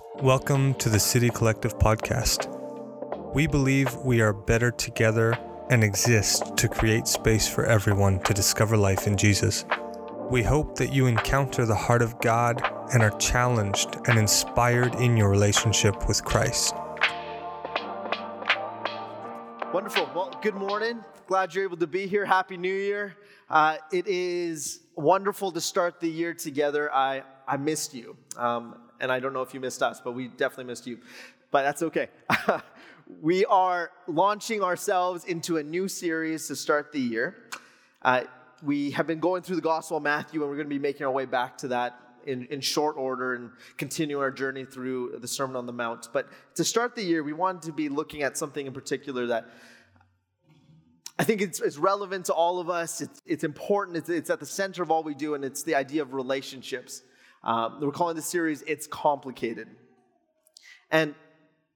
Welcome to the City Collective podcast. We believe we are better together and exist to create space for everyone to discover life in Jesus. We hope that you encounter the heart of God and are challenged and inspired in your relationship with Christ. Wonderful. Well, good morning. Glad you're able to be here. Happy New Year. Uh, it is wonderful to start the year together. I, I missed you. Um, and I don't know if you missed us, but we definitely missed you. But that's okay. we are launching ourselves into a new series to start the year. Uh, we have been going through the Gospel of Matthew, and we're going to be making our way back to that in, in short order and continue our journey through the Sermon on the Mount. But to start the year, we wanted to be looking at something in particular that I think it's, it's relevant to all of us. It's, it's important. It's, it's at the center of all we do, and it's the idea of relationships. Um, we're calling this series It's Complicated. And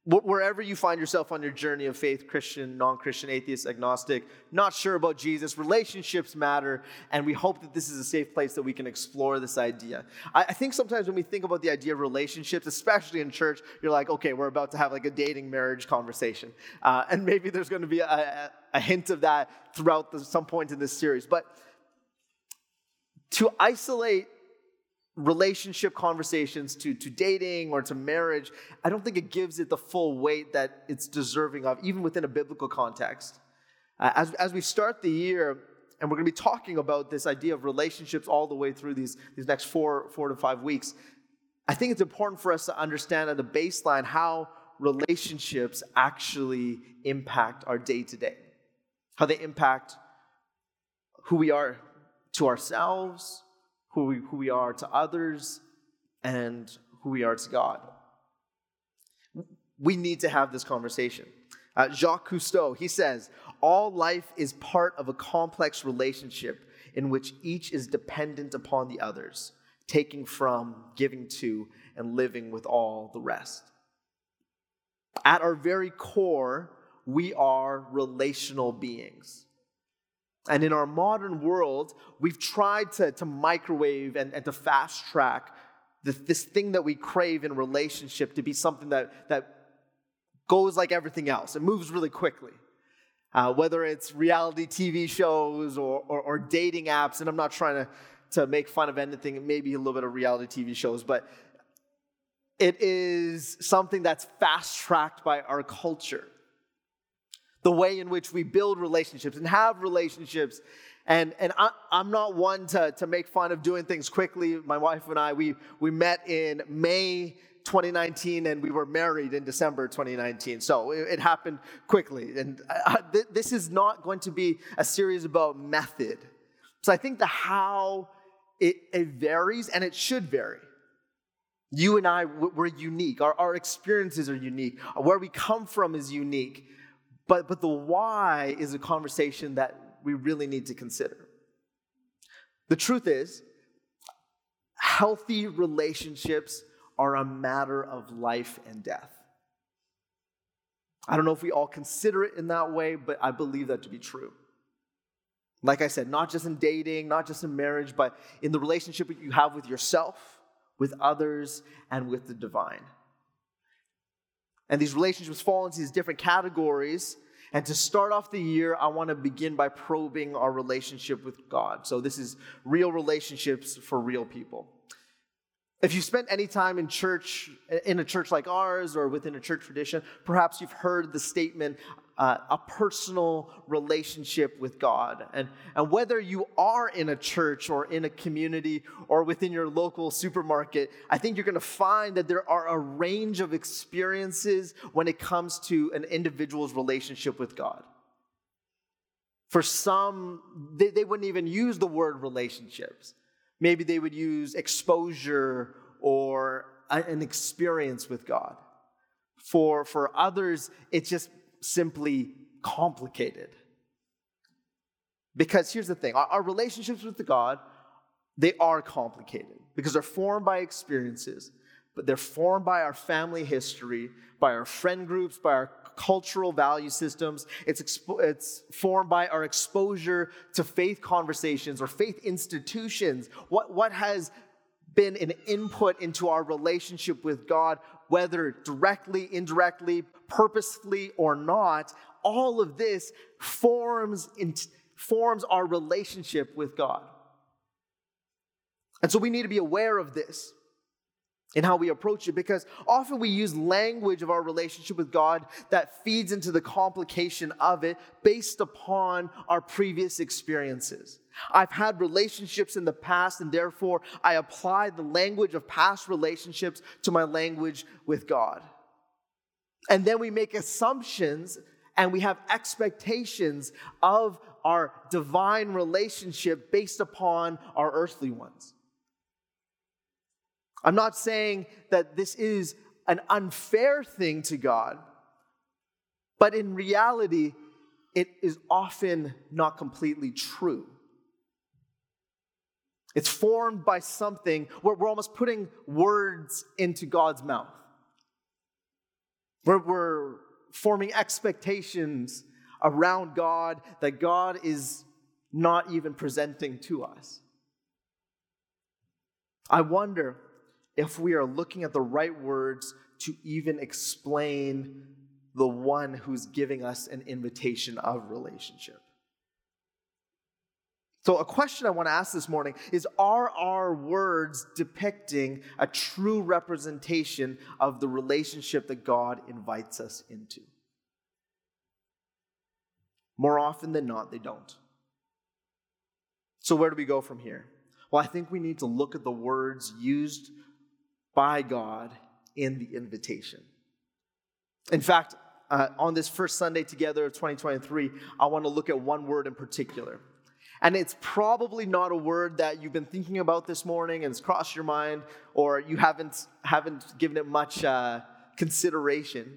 wherever you find yourself on your journey of faith, Christian, non Christian, atheist, agnostic, not sure about Jesus, relationships matter, and we hope that this is a safe place that we can explore this idea. I, think sometimes when we think about the idea of relationships, especially in church, you're like, okay, we're about to have like a dating marriage conversation. Uh, and maybe there's going to be a, a, hint of that throughout the, some point in this series. But to isolate relationship conversations to, to dating or to marriage, I don't think it gives it the full weight that it's deserving of, even within a biblical context. Uh, as, as we start the year, and we're going to be talking about this idea of relationships all the way through these, these next four, four to five weeks, I think it's important for us to understand at a baseline how relationships actually impact our day to day, how they impact who we are to ourselves, who we, who we are to others, and who we are to God. We need to have this conversation. Uh, Jacques Cousteau, he says, all life is part of a complex relationship in which each is dependent upon the others, taking from, giving to, and living with all the rest. At our very core, we are relational beings. And in our modern world, we've tried to, to microwave and, and to fast track this, this thing that we crave in relationship to be something that, that goes like everything else. It moves really quickly. Uh, whether it's reality TV shows or, or, or, dating apps, and I'm not trying to, to make fun of anything, maybe a little bit of reality TV shows, but it is something that's fast tracked by our culture the way in which we build relationships and have relationships. And, and I, am not one to, to make fun of doing things quickly. My wife and I, we, we met in May 2019 and we were married in December 2019. So it, it happened quickly. And uh, I, th- this is not going to be a series about method. So I think the how, it, it varies and it should vary. You and I, we're unique. Our, our experiences are unique. Where we come from is unique. But, but the why is a conversation that we really need to consider. The truth is, healthy relationships are a matter of life and death. I don't know if we all consider it in that way, but I believe that to be true. Like I said, not just in dating, not just in marriage, but in the relationship you have with yourself, with others, and with the divine. And these relationships fall into these different categories. And to start off the year, I want to begin by probing our relationship with God. So, this is real relationships for real people. If you spent any time in church, in a church like ours or within a church tradition, perhaps you've heard the statement, uh, a personal relationship with God. And, and whether you are in a church or in a community or within your local supermarket, I think you're going to find that there are a range of experiences when it comes to an individual's relationship with God. For some, they, they wouldn't even use the word relationships. Maybe they would use exposure or an experience with God. For, for others, it's just simply complicated. Because here's the thing our, our relationships with the God, they are complicated because they're formed by experiences, but they're formed by our family history, by our friend groups, by our cultural value systems. It's, expo- it's formed by our exposure to faith conversations or faith institutions. What, what has been an input into our relationship with God whether directly, indirectly, purposefully, or not, all of this forms, forms our relationship with God. And so we need to be aware of this in how we approach it because often we use language of our relationship with God that feeds into the complication of it based upon our previous experiences. I've had relationships in the past, and therefore I apply the language of past relationships to my language with God. And then we make assumptions and we have expectations of our divine relationship based upon our earthly ones. I'm not saying that this is an unfair thing to God, but in reality, it is often not completely true. It's formed by something where we're almost putting words into God's mouth. Where we're forming expectations around God that God is not even presenting to us. I wonder if we are looking at the right words to even explain the one who's giving us an invitation of relationship. So, a question I want to ask this morning is Are our words depicting a true representation of the relationship that God invites us into? More often than not, they don't. So, where do we go from here? Well, I think we need to look at the words used by God in the invitation. In fact, uh, on this first Sunday together of 2023, I want to look at one word in particular. And it's probably not a word that you've been thinking about this morning and it's crossed your mind, or you haven't, haven't given it much uh, consideration.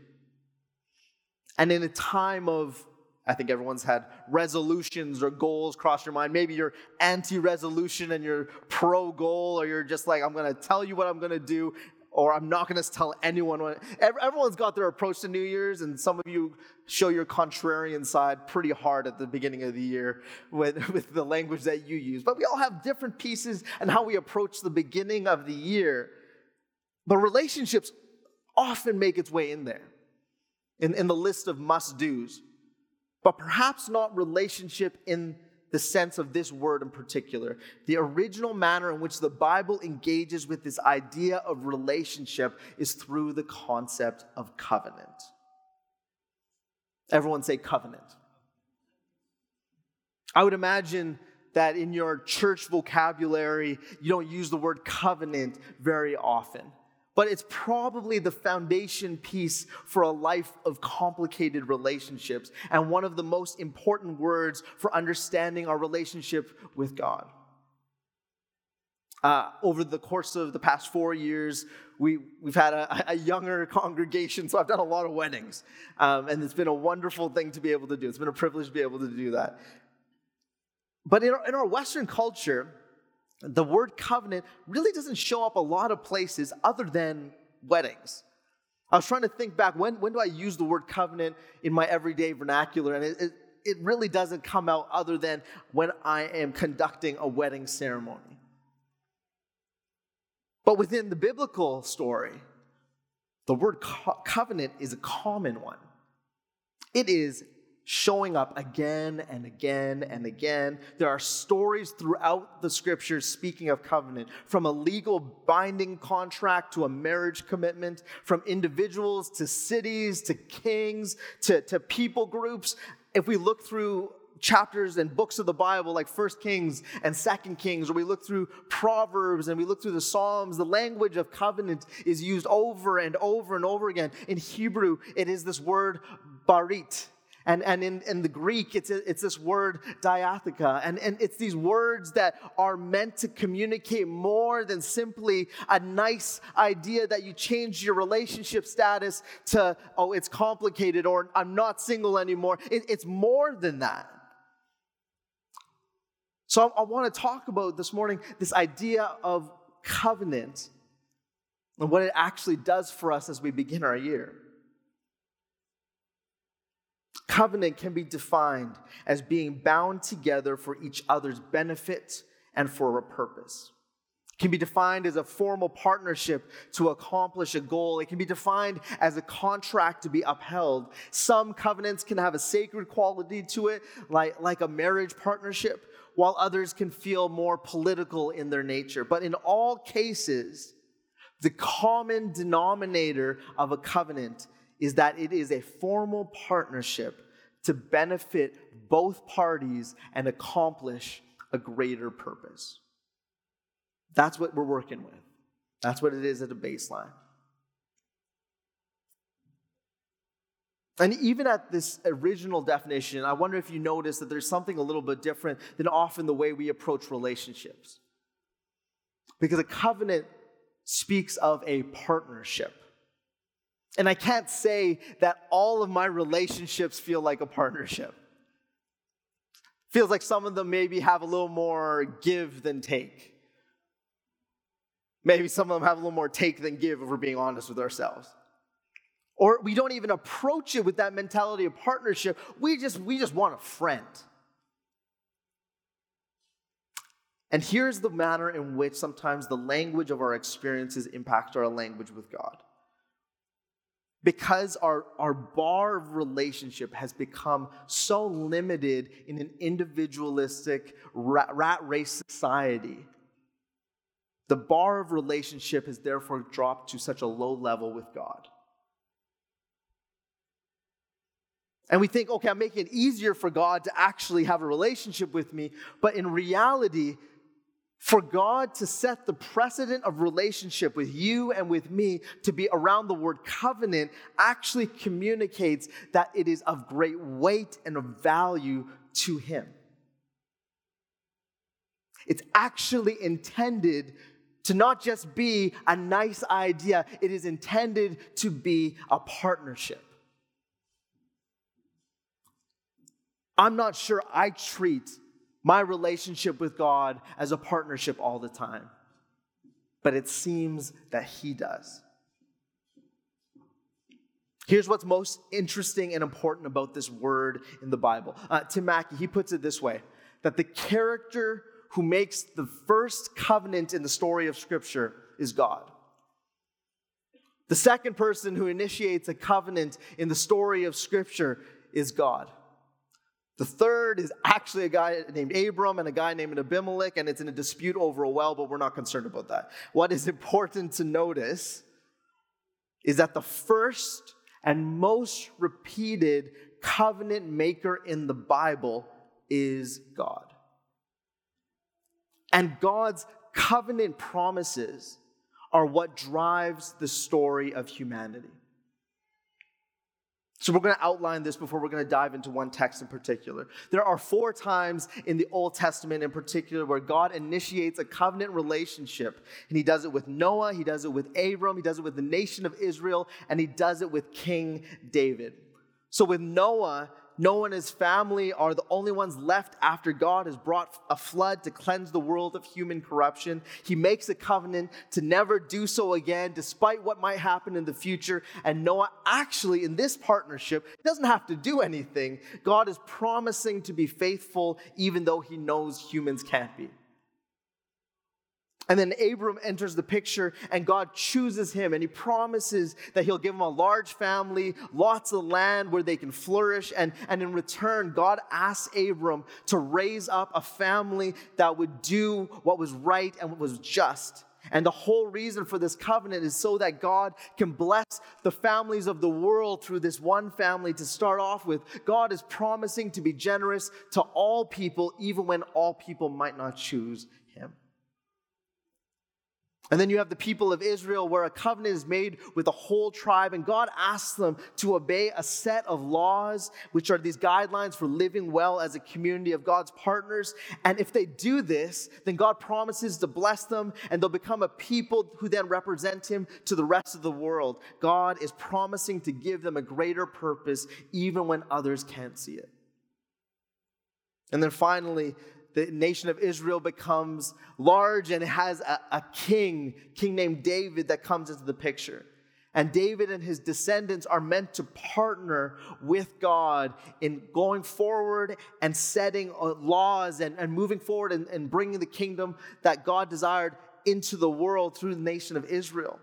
And in a time of, I think everyone's had resolutions or goals cross your mind. Maybe you're anti resolution and you're pro goal, or you're just like, I'm going to tell you what I'm going to do, or I'm not going to tell anyone. What, everyone's got their approach to New Year's, and some of you show your contrarian side pretty hard at the beginning of the year with, with the language that you use. But we all have different pieces and how we approach the beginning of the year. But relationships often make its way in there, in, in the list of must do's, but perhaps not relationship in the sense of this word in particular. The original manner in which the Bible engages with this idea of relationship is through the concept of covenant. Everyone say covenant. I would imagine that in your church vocabulary, you don't use the word covenant very often but it's probably the foundation piece for a life of complicated relationships and one of the most important words for understanding our relationship with God. Uh, over the course of the past four years, we, we've had a, a younger congregation, so I've done a lot of weddings. Um, and it's been a wonderful thing to be able to do. It's been a privilege to be able to do that. But in our, in our Western culture, the word covenant really doesn't show up a lot of places other than weddings. I was trying to think back when, when do I use the word covenant in my everyday vernacular? And it, it, it really doesn't come out other than when I am conducting a wedding ceremony. But within the biblical story, the word co- covenant is a common one. It is showing up again and again and again. There are stories throughout the scriptures speaking of covenant, from a legal binding contract to a marriage commitment, from individuals to cities to kings to, to people groups. If we look through chapters and books of the Bible like First Kings and Second Kings, or we look through Proverbs and we look through the Psalms, the language of covenant is used over and over and over again. In Hebrew, it is this word berit and, and in, in the Greek, it's, it's this word diatheke. And, and it's these words that are meant to communicate more than simply a nice idea that you change your relationship status to, oh, it's complicated or I'm not single anymore. It, it's more than that. So I, I want to talk about this morning this idea of covenant and what it actually does for us as we begin our year. Covenant can be defined as being bound together for each other's benefit and for a purpose. can be defined as a formal partnership to accomplish a goal. It can be defined as a contract to be upheld. Some covenants can have a sacred quality to it, like, like a marriage partnership, while others can feel more political in their nature. But in all cases, the common denominator of a covenant is that it is a formal partnership to benefit both parties and accomplish a greater purpose. That's what we're working with. That's what it is at a baseline. And even at this original definition, I wonder if you notice that there's something a little bit different than often the way we approach relationships. Because a covenant speaks of a partnership. And I can't say that all of my relationships feel like a partnership. Feels like some of them maybe have a little more give than take. Maybe some of them have a little more take than give if we're being honest with ourselves. Or we don't even approach it with that mentality of partnership. We just, we just want a friend. And here's the manner in which sometimes the language of our experiences impact our language with God. Because our, our bar of relationship has become so limited in an individualistic rat, rat race society, the bar of relationship has therefore dropped to such a low level with God. And we think, okay, I'm making it easier for God to actually have a relationship with me. But in reality, for God to set the precedent of relationship with you and with me to be around the word covenant actually communicates that it is of great weight and of value to Him. It's actually intended to not just be a nice idea, it is intended to be a partnership. I'm not sure I treat my relationship with God as a partnership all the time, but it seems that He does. Here's what's most interesting and important about this word in the Bible. Uh, Tim Mackie, he puts it this way that the character who makes the first covenant in the story of Scripture is God. The second person who initiates a covenant in the story of Scripture is God. The third is actually a guy named Abram and a guy named Abimelech, and it's in a dispute over a well, but we're not concerned about that. What is important to notice is that the first and most repeated covenant maker in the Bible is God. And God's covenant promises are what drives the story of humanity. So, we're going to outline this before we're going to dive into one text in particular. There are four times in the Old Testament, in particular, where God initiates a covenant relationship. And He does it with Noah, He does it with Abram, He does it with the nation of Israel, and He does it with King David. So, with Noah, Noah and his family are the only ones left after God has brought a flood to cleanse the world of human corruption. He makes a covenant to never do so again, despite what might happen in the future. And Noah actually, in this partnership, doesn't have to do anything. God is promising to be faithful, even though he knows humans can't be. And then Abram enters the picture, and God chooses him, and he promises that he'll give him a large family, lots of land where they can flourish. And, and in return, God asks Abram to raise up a family that would do what was right and what was just. And the whole reason for this covenant is so that God can bless the families of the world through this one family to start off with. God is promising to be generous to all people, even when all people might not choose. And then you have the people of Israel where a covenant is made with the whole tribe, and God asks them to obey a set of laws, which are these guidelines for living well as a community of God's partners. And if they do this, then God promises to bless them, and they'll become a people who then represent Him to the rest of the world. God is promising to give them a greater purpose, even when others can't see it. And then finally, the nation of Israel becomes large and has a, a king, king named David, that comes into the picture. And David and his descendants are meant to partner with God in going forward and setting uh, laws and, and moving forward and, and bringing the kingdom that God desired into the world through the nation of Israel.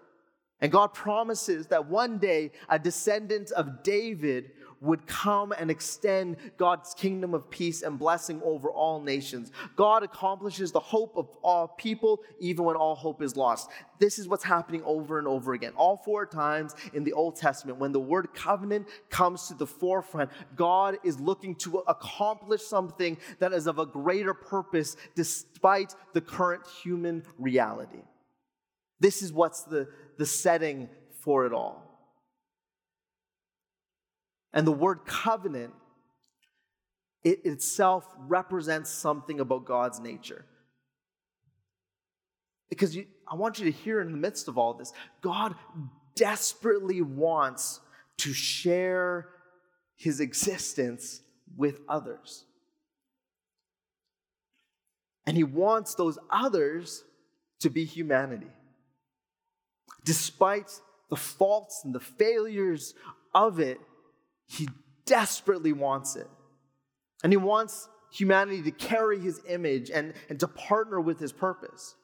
And God promises that one day a descendant of David would come and extend God's kingdom of peace and blessing over all nations. God accomplishes the hope of all people, even when all hope is lost. This is what's happening over and over again. All four times in the Old Testament, when the word covenant comes to the forefront, God is looking to accomplish something that is of a greater purpose despite the current human reality. This is what's the, the setting for it all. And the word covenant it itself represents something about God's nature. Because you, I want you to hear in the midst of all this, God desperately wants to share his existence with others. And he wants those others to be humanity. Despite the faults and the failures of it, he desperately wants it. And he wants humanity to carry his image and, and to partner with his purpose.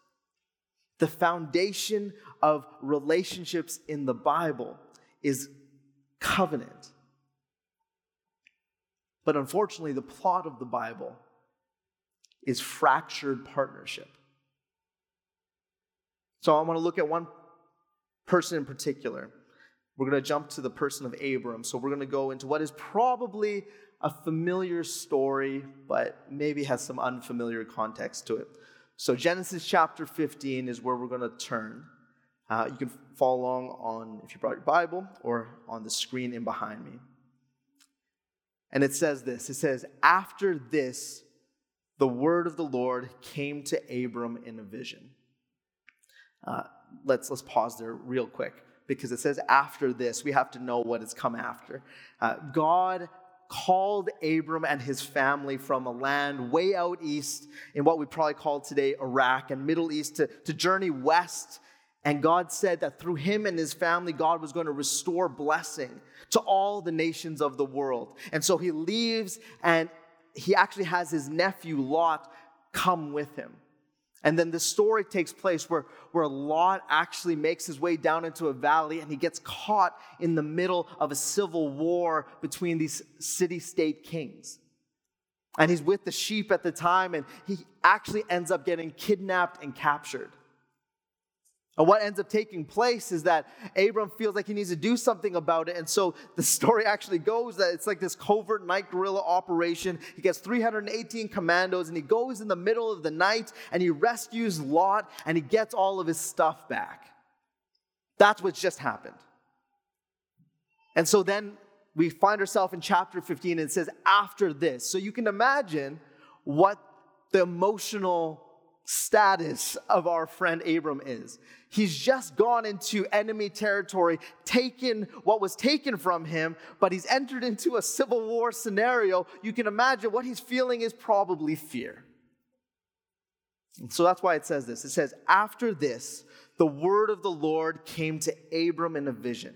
The foundation of relationships in the Bible is covenant. But unfortunately, the plot of the Bible is fractured partnership. So I want to look at one person in particular we're going to jump to the person of Abram. So we're going to go into what is probably a familiar story, but maybe has some unfamiliar context to it. So Genesis chapter 15 is where we're going to turn. Uh, you can follow along on, if you brought your Bible, or on the screen in behind me. And it says this it says, After this, the word of the Lord came to Abram in a vision. Uh, let's, let's pause there real quick because it says after this, we have to know what has come after. Uh, God called Abram and his family from a land way out east in what we probably call today Iraq and Middle East to, to journey west. And God said that through him and his family, God was going to restore blessing to all the nations of the world. And so he leaves and he actually has his nephew Lot come with him. And then the story takes place where, where Lot actually makes his way down into a valley and he gets caught in the middle of a civil war between these city state kings. And he's with the sheep at the time and he actually ends up getting kidnapped and captured. And what ends up taking place is that Abram feels like he needs to do something about it. And so the story actually goes that it's like this covert night guerrilla operation. He gets 318 commandos and he goes in the middle of the night and he rescues Lot and he gets all of his stuff back. That's what's just happened. And so then we find ourselves in chapter 15 and it says, after this. So you can imagine what the emotional status of our friend Abram is. He's just gone into enemy territory, taken what was taken from him, but he's entered into a civil war scenario. You can imagine what he's feeling is probably fear. So that's why it says this. It says, After this, the word of the Lord came to Abram in a vision.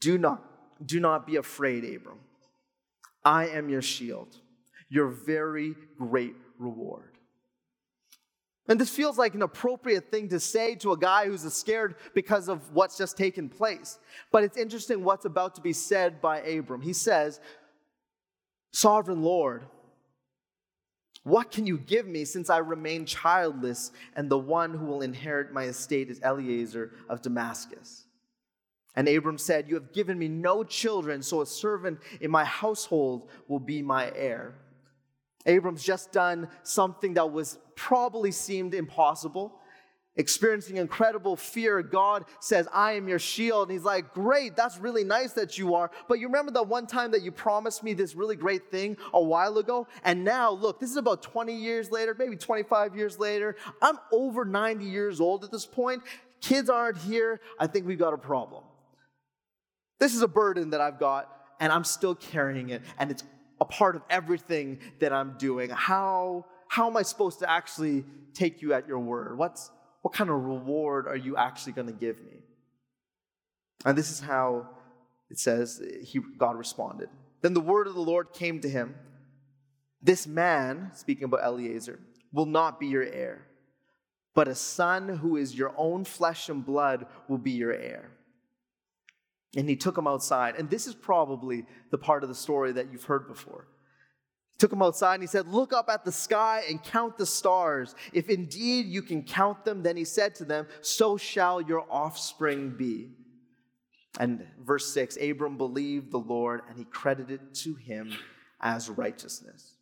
Do not, do not be afraid, Abram. I am your shield, your very great reward. And this feels like an appropriate thing to say to a guy who's scared because of what's just taken place. But it's interesting what's about to be said by Abram. He says, Sovereign Lord, what can you give me since I remain childless and the one who will inherit my estate is Eliezer of Damascus? And Abram said, You have given me no children, so a servant in my household will be my heir. Abram's just done something that was probably seemed impossible. Experiencing incredible fear, God says, I am your shield. And he's like, Great, that's really nice that you are. But you remember the one time that you promised me this really great thing a while ago? And now, look, this is about 20 years later, maybe 25 years later. I'm over 90 years old at this point. Kids aren't here. I think we've got a problem. This is a burden that I've got, and I'm still carrying it. And it's a part of everything that I'm doing. How, how am I supposed to actually take you at your word? What's, what kind of reward are you actually going to give me? And this is how it says he, God responded. Then the word of the Lord came to him This man, speaking about Eliezer, will not be your heir, but a son who is your own flesh and blood will be your heir. And he took him outside. And this is probably the part of the story that you've heard before. Took him outside and he said, Look up at the sky and count the stars. If indeed you can count them, then he said to them, So shall your offspring be. And verse 6 Abram believed the Lord and he credited to him as righteousness.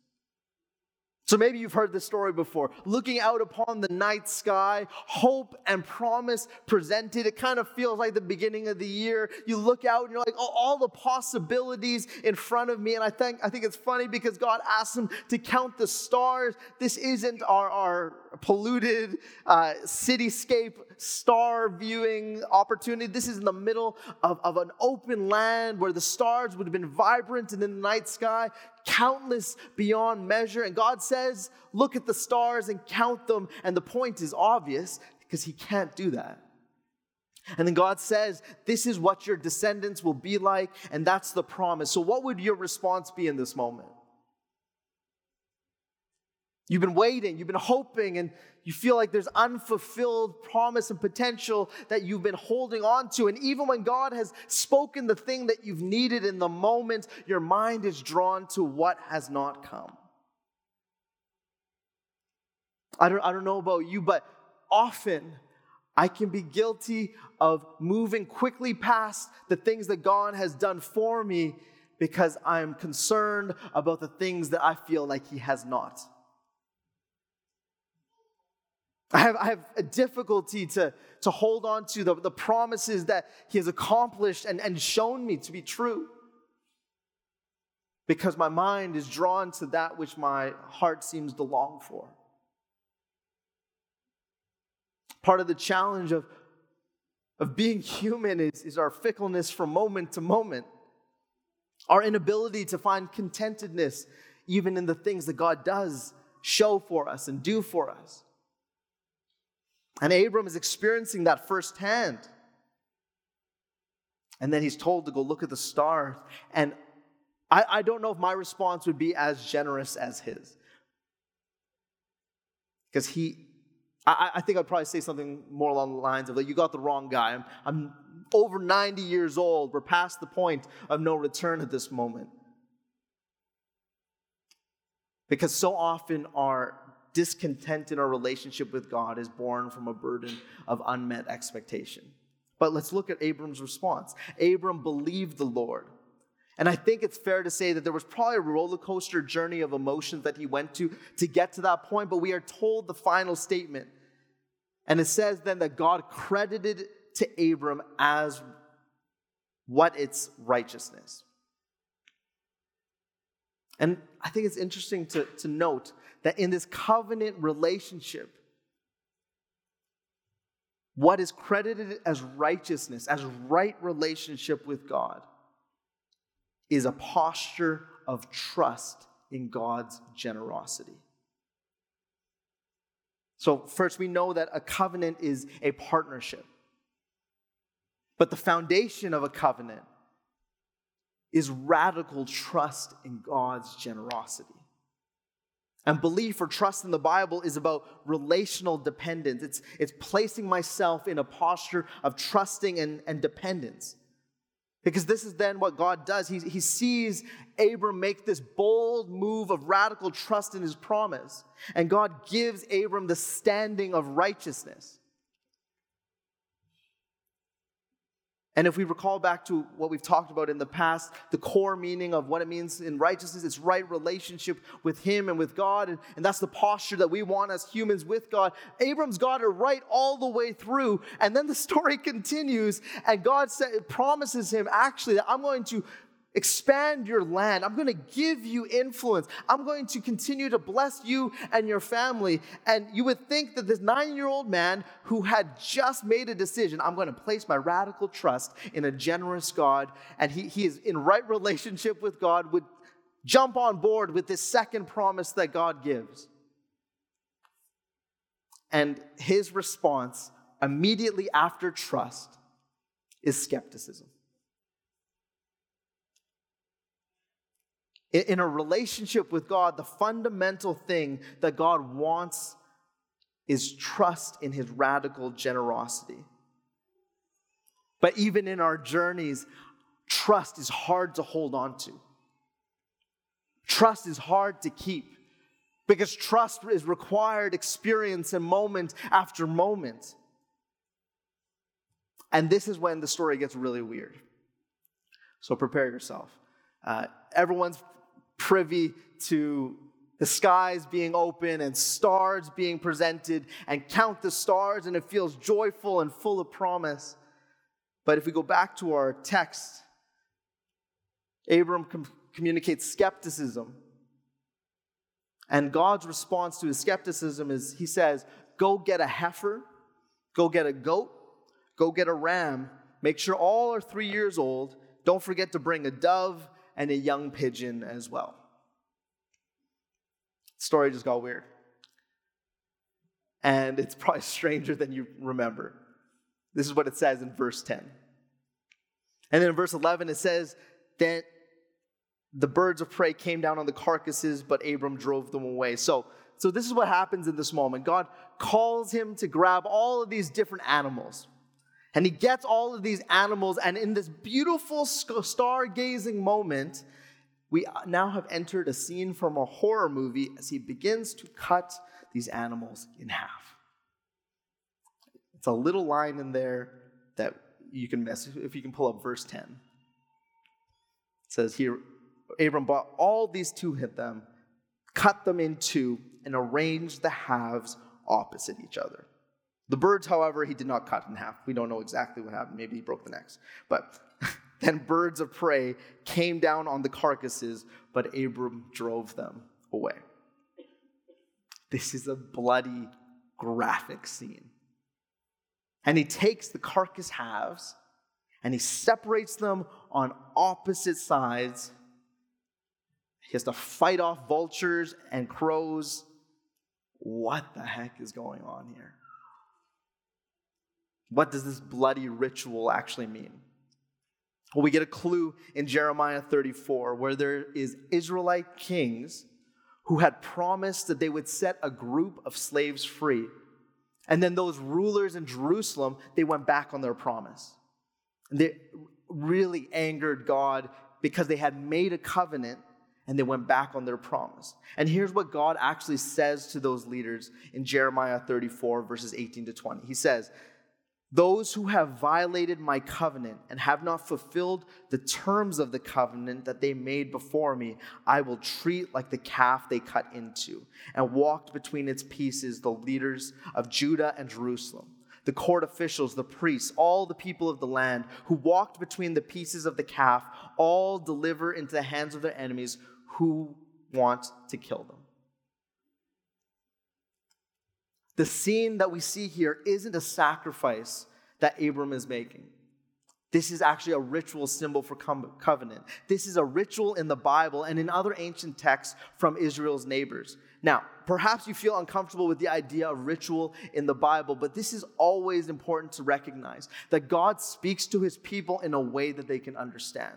So maybe you've heard this story before. Looking out upon the night sky, hope and promise presented. It kind of feels like the beginning of the year. You look out and you're like, oh, all the possibilities in front of me. And I think, I think it's funny because God asked him to count the stars. This isn't our, our polluted uh, cityscape star viewing opportunity. This is in the middle of, of an open land where the stars would have been vibrant in the night sky countless beyond measure. And God says, Look at the stars and count them. And the point is obvious because He can't do that. And then God says, This is what your descendants will be like, and that's the promise. So, what would your response be in this moment? You've been waiting, you've been hoping, and you feel like there's unfulfilled promise and potential that you've been holding on to. And even when God has spoken the thing that you've needed in the moment, your mind is drawn to what has not come. I don't, I don't know about you, but often I can be guilty of moving quickly past the things that God has done for me because I'm concerned about the things that I feel like He has not. I have, I have a difficulty to, to hold on to the, the promises that He has accomplished and, and shown me to be true. Because my mind is drawn to that which my heart seems to long for. Part of the challenge of, of being human is, is our fickleness from moment to moment, our inability to find contentedness even in the things that God does show for us and do for us. And Abram is experiencing that firsthand. And then he's told to go look at the stars. And I, I don't know if my response would be as generous as his. Because he, I, I, think I'd probably say something more along the lines of, like, you got the wrong guy. I'm, I'm over 90 years old. We're past the point of no return at this moment. Because so often our discontent in our relationship with God is born from a burden of unmet expectation. But let's look at Abram's response. Abram believed the Lord. And I think it's fair to say that there was probably a roller coaster journey of emotions that he went to to get to that point, but we are told the final statement. And it says then that God credited to Abram as what its righteousness. And I think it's interesting to, to note that in this covenant relationship, what is credited as righteousness, as right relationship with God, is a posture of trust in God's generosity. So, first, we know that a covenant is a partnership. But the foundation of a covenant is radical trust in God's generosity. And belief or trust in the Bible is about relational dependence. It's, it's placing myself in a posture of trusting and, and dependence. Because this is then what God does. He, he sees Abram make this bold move of radical trust in his promise. And God gives Abram the standing of righteousness. And if we recall back to what we've talked about in the past, the core meaning of what it means in righteousness, it's right relationship with Him and with God. And, and that's the posture that we want as humans with God. Abram's got it right all the way through. And then the story continues, and God said, promises him actually that I'm going to expand your land. I'm going to give you influence. I'm going to continue to bless you and your family. And you would think that this nine year old man who had just made a decision, I'm going to place my radical trust in a generous God, and he, he is in right relationship with God, would jump on board with this second promise that God gives. And his response immediately after trust is skepticism. In a relationship with God, the fundamental thing that God wants is trust in his radical generosity. But even in our journeys, trust is hard to hold on to. Trust is hard to keep because trust is required experience and moment after moment. And this is when the story gets really weird. So prepare yourself. Uh, everyone's privy to the skies being open and stars being presented, and count the stars, and it feels joyful and full of promise. But if we go back to our text, Abram com- communicates skepticism. And God's response to his skepticism is he says, Go get a heifer, go get a goat, go get a ram, make sure all are three years old. Don't forget to bring a dove and a young pigeon as well. The story just got weird. And it's probably stranger than you remember. This is what it says in verse 10. And then in verse 11, it says, that the birds of prey came down on the carcasses, but Abram drove them away. So, so this is what happens in this moment. God calls him to grab all of these different animals. And he gets all of these animals, and in this beautiful stargazing moment, we uh, now have entered a scene from a horror movie as he begins to cut these animals in half. It's a little line in there that you can miss if you can pull up verse 10. It says here Abram bought all these two hit them, cut them in two, and arranged the halves opposite each other. The birds, however, he did not cut in half. We don't know exactly what happened. Maybe he broke the necks. But then birds of prey came down on the carcasses, but Abram drove them away. This is a bloody, graphic scene. And he takes the carcass halves and he separates them on opposite sides. He has to fight off vultures and crows. What the heck is going on here? What does this bloody ritual actually mean? Well, we get a clue in Jeremiah 34 where there is Israelite kings who had promised that they would set a group of slaves free. And then those rulers in Jerusalem, they went back on their promise. And they really angered God because they had made a covenant and they went back on their promise. And here's what God actually says to those leaders in Jeremiah 34, verses 18 to 20. He says, those who have violated my covenant and have not fulfilled the terms of the covenant that they made before me, I will treat like the calf they cut into and walked between its pieces the leaders of Judah and Jerusalem, the court officials, the priests, all the people of the land who walked between the pieces of the calf, all deliver into the hands of their enemies who want to kill them. The scene that we see here isn't a sacrifice that Abram is making. This is actually a ritual symbol for covenant. This is a ritual in the Bible and in other ancient texts from Israel's neighbors. Now, perhaps you feel uncomfortable with the idea of ritual in the Bible, but this is always important to recognize that God speaks to his people in a way that they can understand.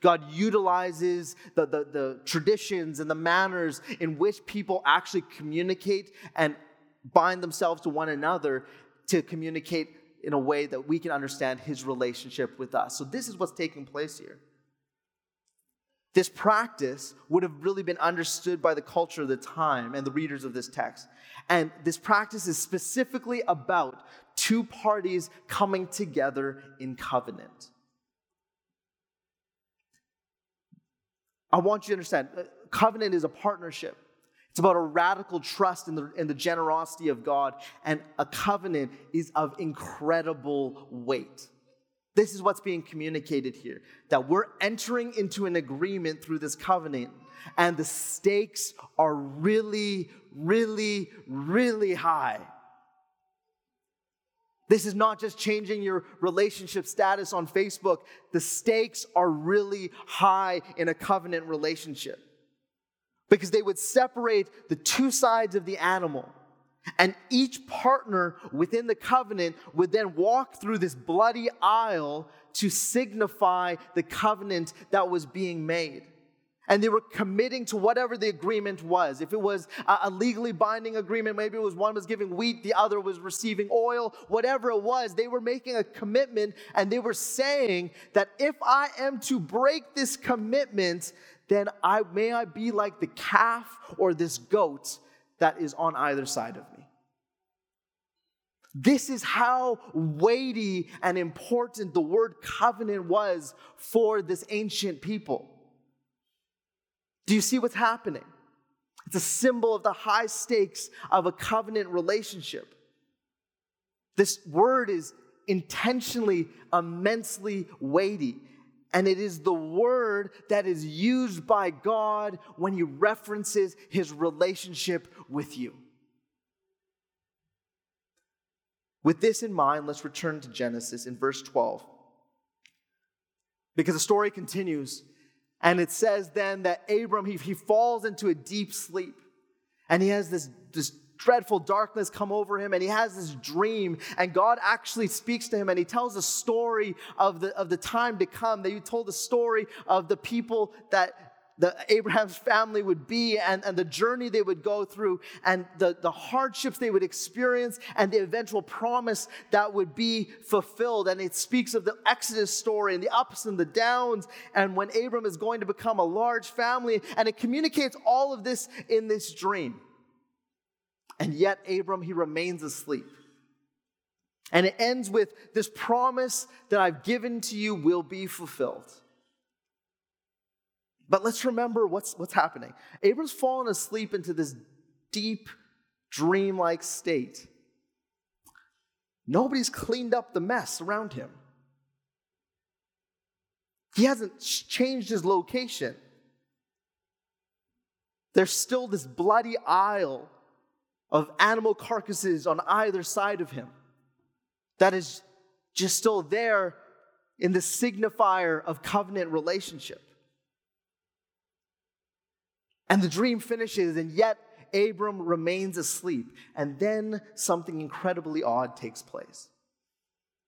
God utilizes the, the, the traditions and the manners in which people actually communicate and bind themselves to one another to communicate in a way that we can understand his relationship with us. So, this is what's taking place here. This practice would have really been understood by the culture of the time and the readers of this text. And this practice is specifically about two parties coming together in covenant. I want you to understand uh, covenant is a partnership. It's about a radical trust in the, in the generosity of God, and a covenant is of incredible weight. This is what's being communicated here that we're entering into an agreement through this covenant, and the stakes are really, really, really high. This is not just changing your relationship status on Facebook. The stakes are really high in a covenant relationship because they would separate the two sides of the animal. And each partner within the covenant would then walk through this bloody aisle to signify the covenant that was being made. and they were committing to whatever the agreement was. If it was a legally binding agreement, maybe it was one was giving wheat, the other was receiving oil, whatever it was, they were making a commitment and they were saying that if I am to break this commitment, then I may I be like the calf or this goat that is on either side of me. This is how weighty and important the word covenant was for this ancient people. Do you see what's happening? It's a symbol of the high stakes of a covenant relationship. This word is intentionally immensely weighty. And it is the word that is used by God when he references his relationship with you. With this in mind, let's return to Genesis in verse 12. Because the story continues and it says then that Abram, he, he falls into a deep sleep. And he has this, this dreadful darkness come over him and he has this dream and god actually speaks to him and he tells a story of the, of the time to come that you told the story of the people that the Abraham's family would be and, and the journey they would go through and the, the hardships they would experience and the eventual promise that would be fulfilled. And it speaks of the Exodus story and the ups and the downs and when Abram is going to become a large family. And it communicates all of this in this dream. And yet, Abram, he remains asleep. And it ends with this promise that I've given to you will be fulfilled. But let's remember what's, what's happening. Abram's fallen asleep into this deep, dreamlike state. Nobody's cleaned up the mess around him. He hasn't changed his location. There's still this bloody aisle of animal carcasses on either side of him that is just still there in the signifier of covenant relationship. And the dream finishes, and yet Abram remains asleep. And then something incredibly odd takes place.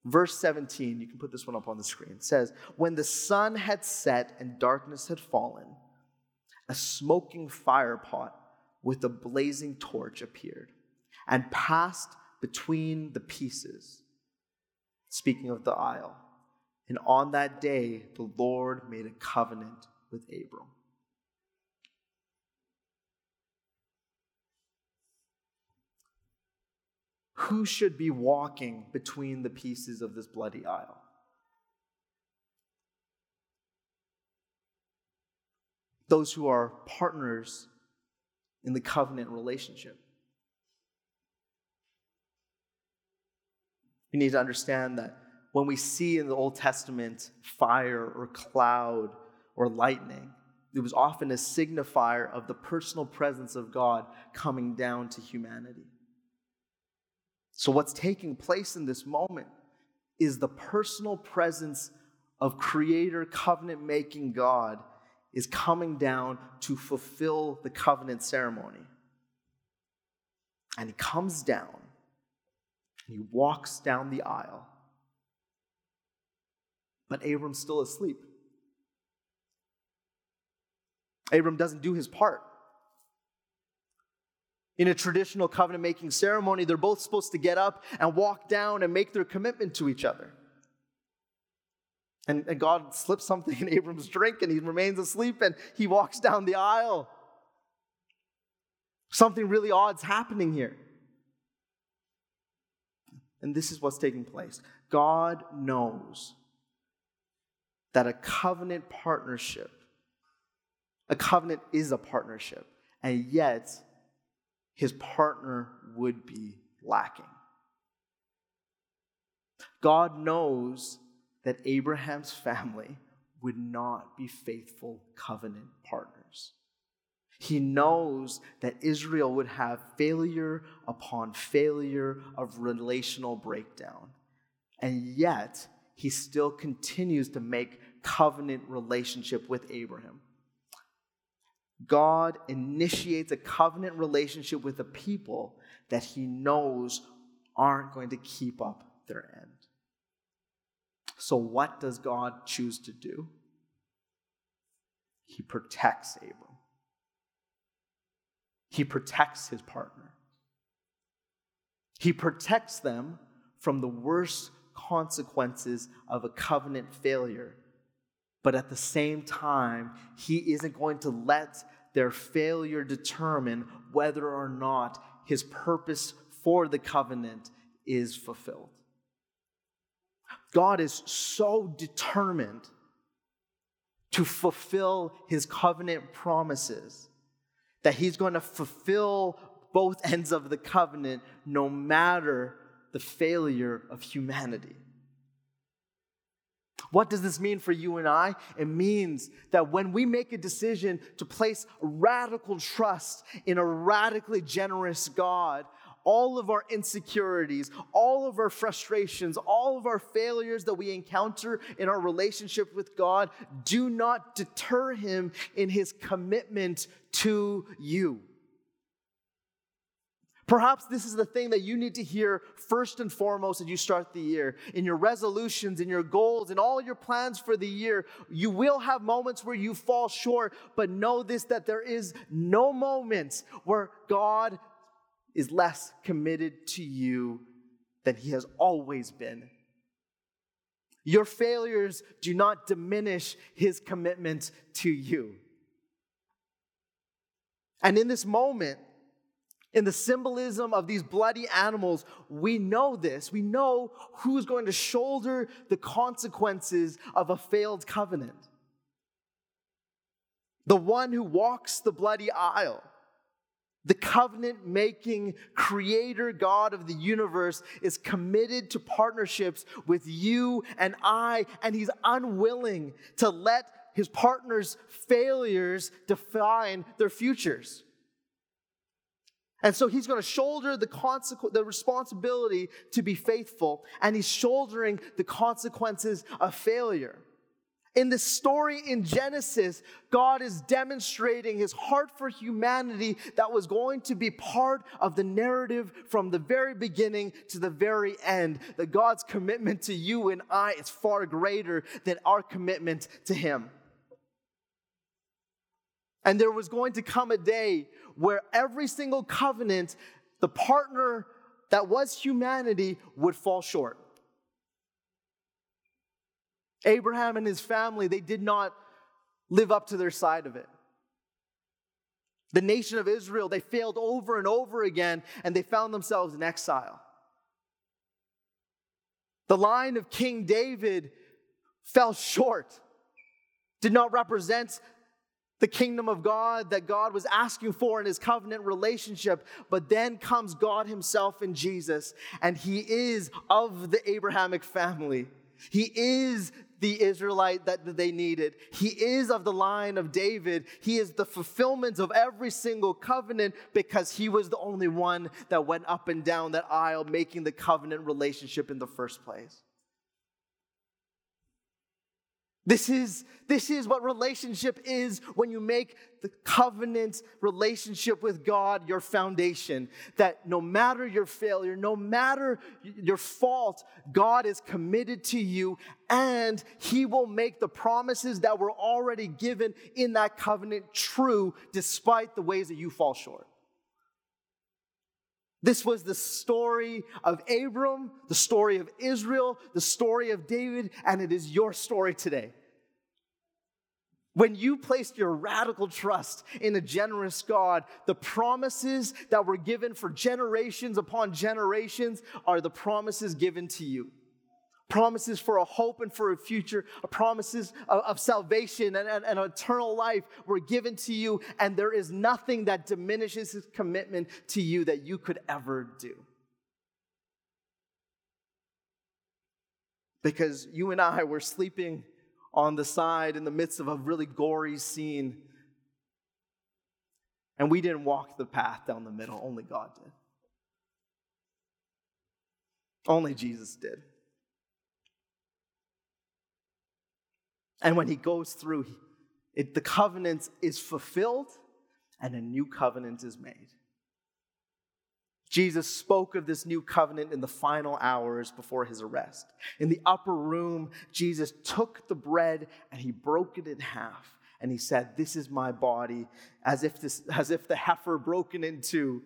Verse 17, you can put this one up on the screen, says, When the sun had set and darkness had fallen, a smoking fire pot with a blazing torch appeared and passed between the pieces. Speaking of the aisle. And on that day, the Lord made a covenant with Abram. who should be walking between the pieces of this bloody aisle? Those who are partners in the covenant relationship. We need to understand that when we see in the Old Testament fire or cloud or lightning, it was often a signifier of the personal presence of God coming down to humanity. So, what's taking place in this moment is the personal presence of Creator, covenant making God is coming down to fulfill the covenant ceremony. And he comes down and he walks down the aisle. But Abram's still asleep. Abram doesn't do his part in a traditional covenant making ceremony, they're both supposed to get up and walk down and make their commitment to each other. And, and God slips something in Abram's drink and he remains asleep and he walks down the aisle. Something really odd's happening here. And this is what's taking place. God knows that a covenant partnership, a covenant is a partnership, and yet his partner would be lacking. God knows that Abraham's family would not be faithful covenant partners. He knows that Israel would have failure upon failure of relational breakdown. And yet, he still continues to make covenant relationship with Abraham. God initiates a covenant relationship with a people that he knows aren't going to keep up their end. So, what does God choose to do? he protects Abram. He protects his partner. He protects them from the worst consequences of a covenant failure. But at the same time, he isn't going to let their failure determine whether or not his purpose for the covenant is fulfilled. God is so determined to fulfill his covenant promises that he's going to fulfill both ends of the covenant no matter the failure of humanity. What does this mean for you and I? It means that when we make a decision to place radical trust in a radically generous God, all of our insecurities, all of our frustrations, all of our failures that we encounter in our relationship with God do not deter him in his commitment to you. Perhaps this is the thing that you need to hear first and foremost as you start the year. In your resolutions, in your goals, in all your plans for the year, you will have moments where you fall short, but know this that there is no moments where God is less committed to you than he has always been. Your failures do not diminish his commitment to you. And in this moment, in the symbolism of these bloody animals, we know this. We know who's going to shoulder the consequences of a failed covenant. The one who walks the bloody aisle. The covenant making creator God of the universe is committed to partnerships with you and I, and he's unwilling to let his partner's failures define their futures. And so he's going to shoulder the, consequ- the responsibility to be faithful, and he's shouldering the consequences of failure. In the story in Genesis, God is demonstrating his heart for humanity that was going to be part of the narrative from the very beginning to the very end. That God's commitment to you and I is far greater than our commitment to him. And there was going to come a day where every single covenant, the partner that was humanity, would fall short. Abraham and his family, they did not live up to their side of it. The nation of Israel, they failed over and over again, and they found themselves in exile. The line of King David fell short, did not represent the kingdom of God that God was asking for in his covenant relationship. But then comes God himself in Jesus, and he is of the Abrahamic family. He is the Israelite that they needed. He is of the line of David. He is the fulfillment of every single covenant because he was the only one that went up and down that aisle making the covenant relationship in the first place. This is, this is what relationship is when you make the covenant relationship with God your foundation. That no matter your failure, no matter your fault, God is committed to you and He will make the promises that were already given in that covenant true despite the ways that you fall short. This was the story of Abram, the story of Israel, the story of David, and it is your story today. When you placed your radical trust in a generous God, the promises that were given for generations upon generations are the promises given to you. Promises for a hope and for a future, uh, promises of, of salvation and, and, and eternal life were given to you, and there is nothing that diminishes his commitment to you that you could ever do. Because you and I were sleeping on the side in the midst of a really gory scene. And we didn't walk the path down the middle, only God did. Only Jesus did. And when he goes through, it, the covenant is fulfilled and a new covenant is made. Jesus spoke of this new covenant in the final hours before his arrest. In the upper room, Jesus took the bread and he broke it in half. And he said, This is my body, as if, this, as if the heifer broken in two.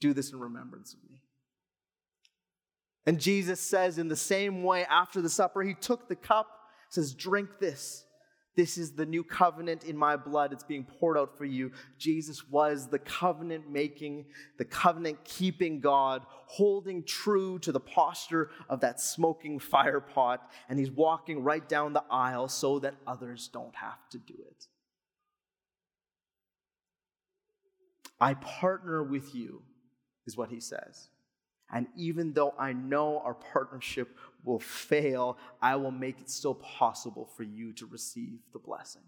Do this in remembrance of me. And Jesus says, in the same way, after the supper, he took the cup, says, Drink this. This is the new covenant in my blood. It's being poured out for you. Jesus was the covenant making, the covenant keeping God, holding true to the posture of that smoking fire pot. And he's walking right down the aisle so that others don't have to do it. I partner with you, is what he says. And even though I know our partnership will fail, I will make it still possible for you to receive the blessing.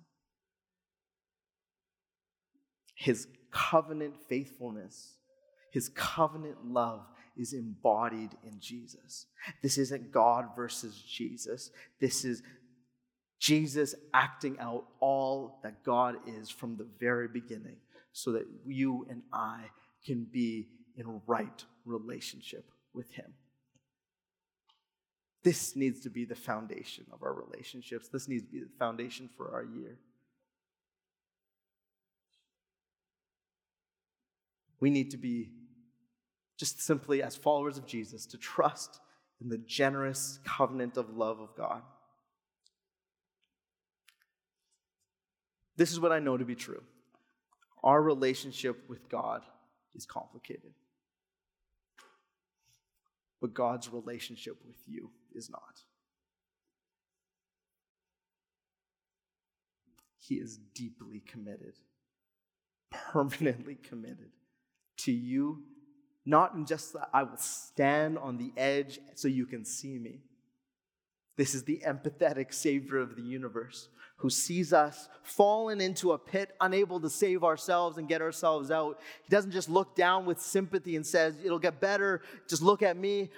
His covenant faithfulness, his covenant love is embodied in Jesus. This isn't God versus Jesus. This is Jesus acting out all that God is from the very beginning so that you and I can be in right relationship with Him. This needs to be the foundation of our relationships. This needs to be the foundation for our year. We need to be just simply, as followers of Jesus, to trust in the generous covenant of love of God. This is what I know to be true. Our relationship with God is complicated but God's relationship with you is not. He is deeply committed, permanently committed to you, not in just that I will stand on the edge so you can see me. This is the empathetic Savior of the universe who sees us fallen into a pit, unable to save ourselves and get ourselves out. He doesn't just look down with sympathy and says, It'll get better, just look at me.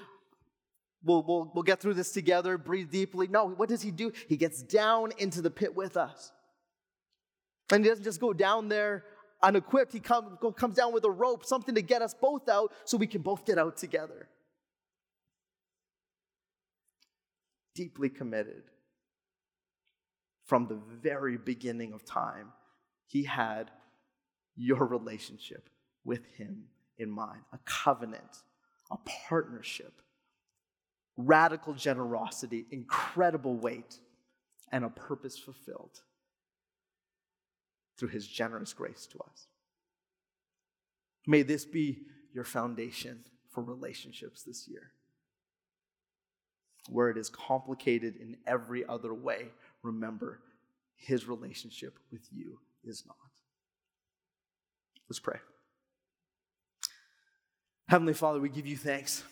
We'll, we'll, we'll get through this together, breathe deeply. No, what does he do? He gets down into the pit with us. And he doesn't just go down there unequipped, he come, comes down with a rope, something to get us both out so we can both get out together. Deeply committed from the very beginning of time, he had your relationship with him in mind a covenant, a partnership, radical generosity, incredible weight, and a purpose fulfilled through his generous grace to us. May this be your foundation for relationships this year. Where it is complicated in every other way, remember, his relationship with you is not. Let's pray. Heavenly Father, we give you thanks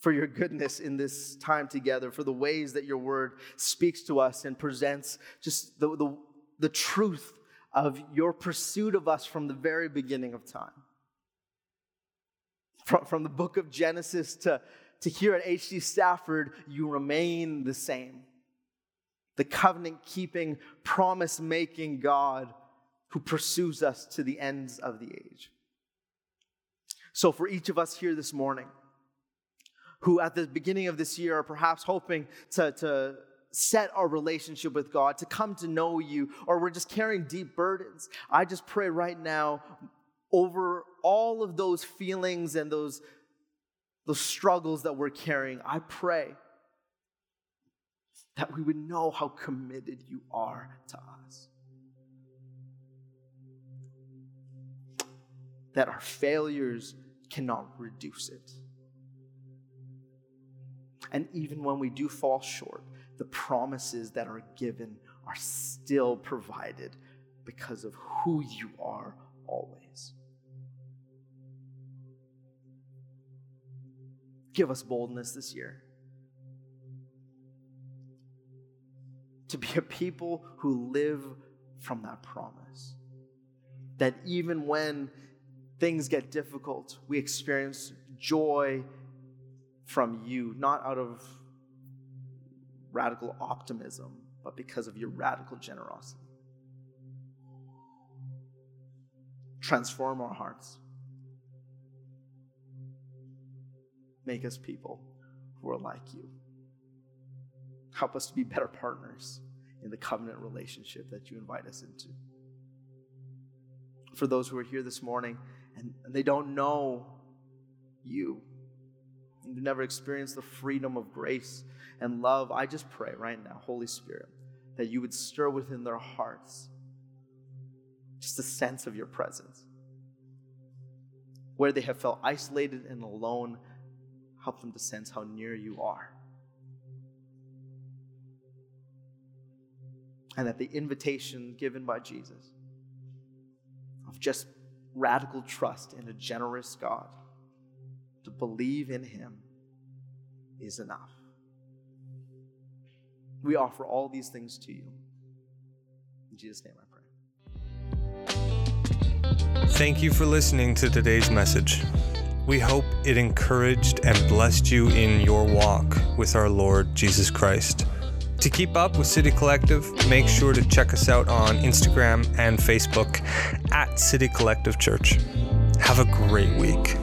for your goodness in this time together, for the ways that your word speaks to us and presents just the, the, the truth of your pursuit of us from the very beginning of time. From, from the book of Genesis to, to here at HD Stafford, you remain the same the covenant keeping, promise making God who pursues us to the ends of the age. So, for each of us here this morning, who at the beginning of this year are perhaps hoping to, to set our relationship with God, to come to know you, or we're just carrying deep burdens, I just pray right now over all of those feelings and those, those struggles that we're carrying. I pray that we would know how committed you are to us. That our failures cannot reduce it. And even when we do fall short, the promises that are given are still provided because of who you are always. Give us boldness this year. to be a people who live from that promise. That even when things get difficult, we experience joy from you, not out of radical optimism, but because of your radical generosity. Transform our hearts. Make us people who are like you. Help us to be better partners in the covenant relationship that you invite us into. For those who are here this morning and they don't know you, and you've never experienced the freedom of grace and love, I just pray right now, Holy Spirit, that you would stir within their hearts just a sense of your presence. Where they have felt isolated and alone, help them to sense how near you are. And that the invitation given by Jesus of just radical trust in a generous God, to believe in Him, is enough. We offer all these things to you. In Jesus' name I pray. Thank you for listening to today's message. We hope it encouraged and blessed you in your walk with our Lord Jesus Christ. To keep up with City Collective, make sure to check us out on Instagram and Facebook at City Collective Church. Have a great week.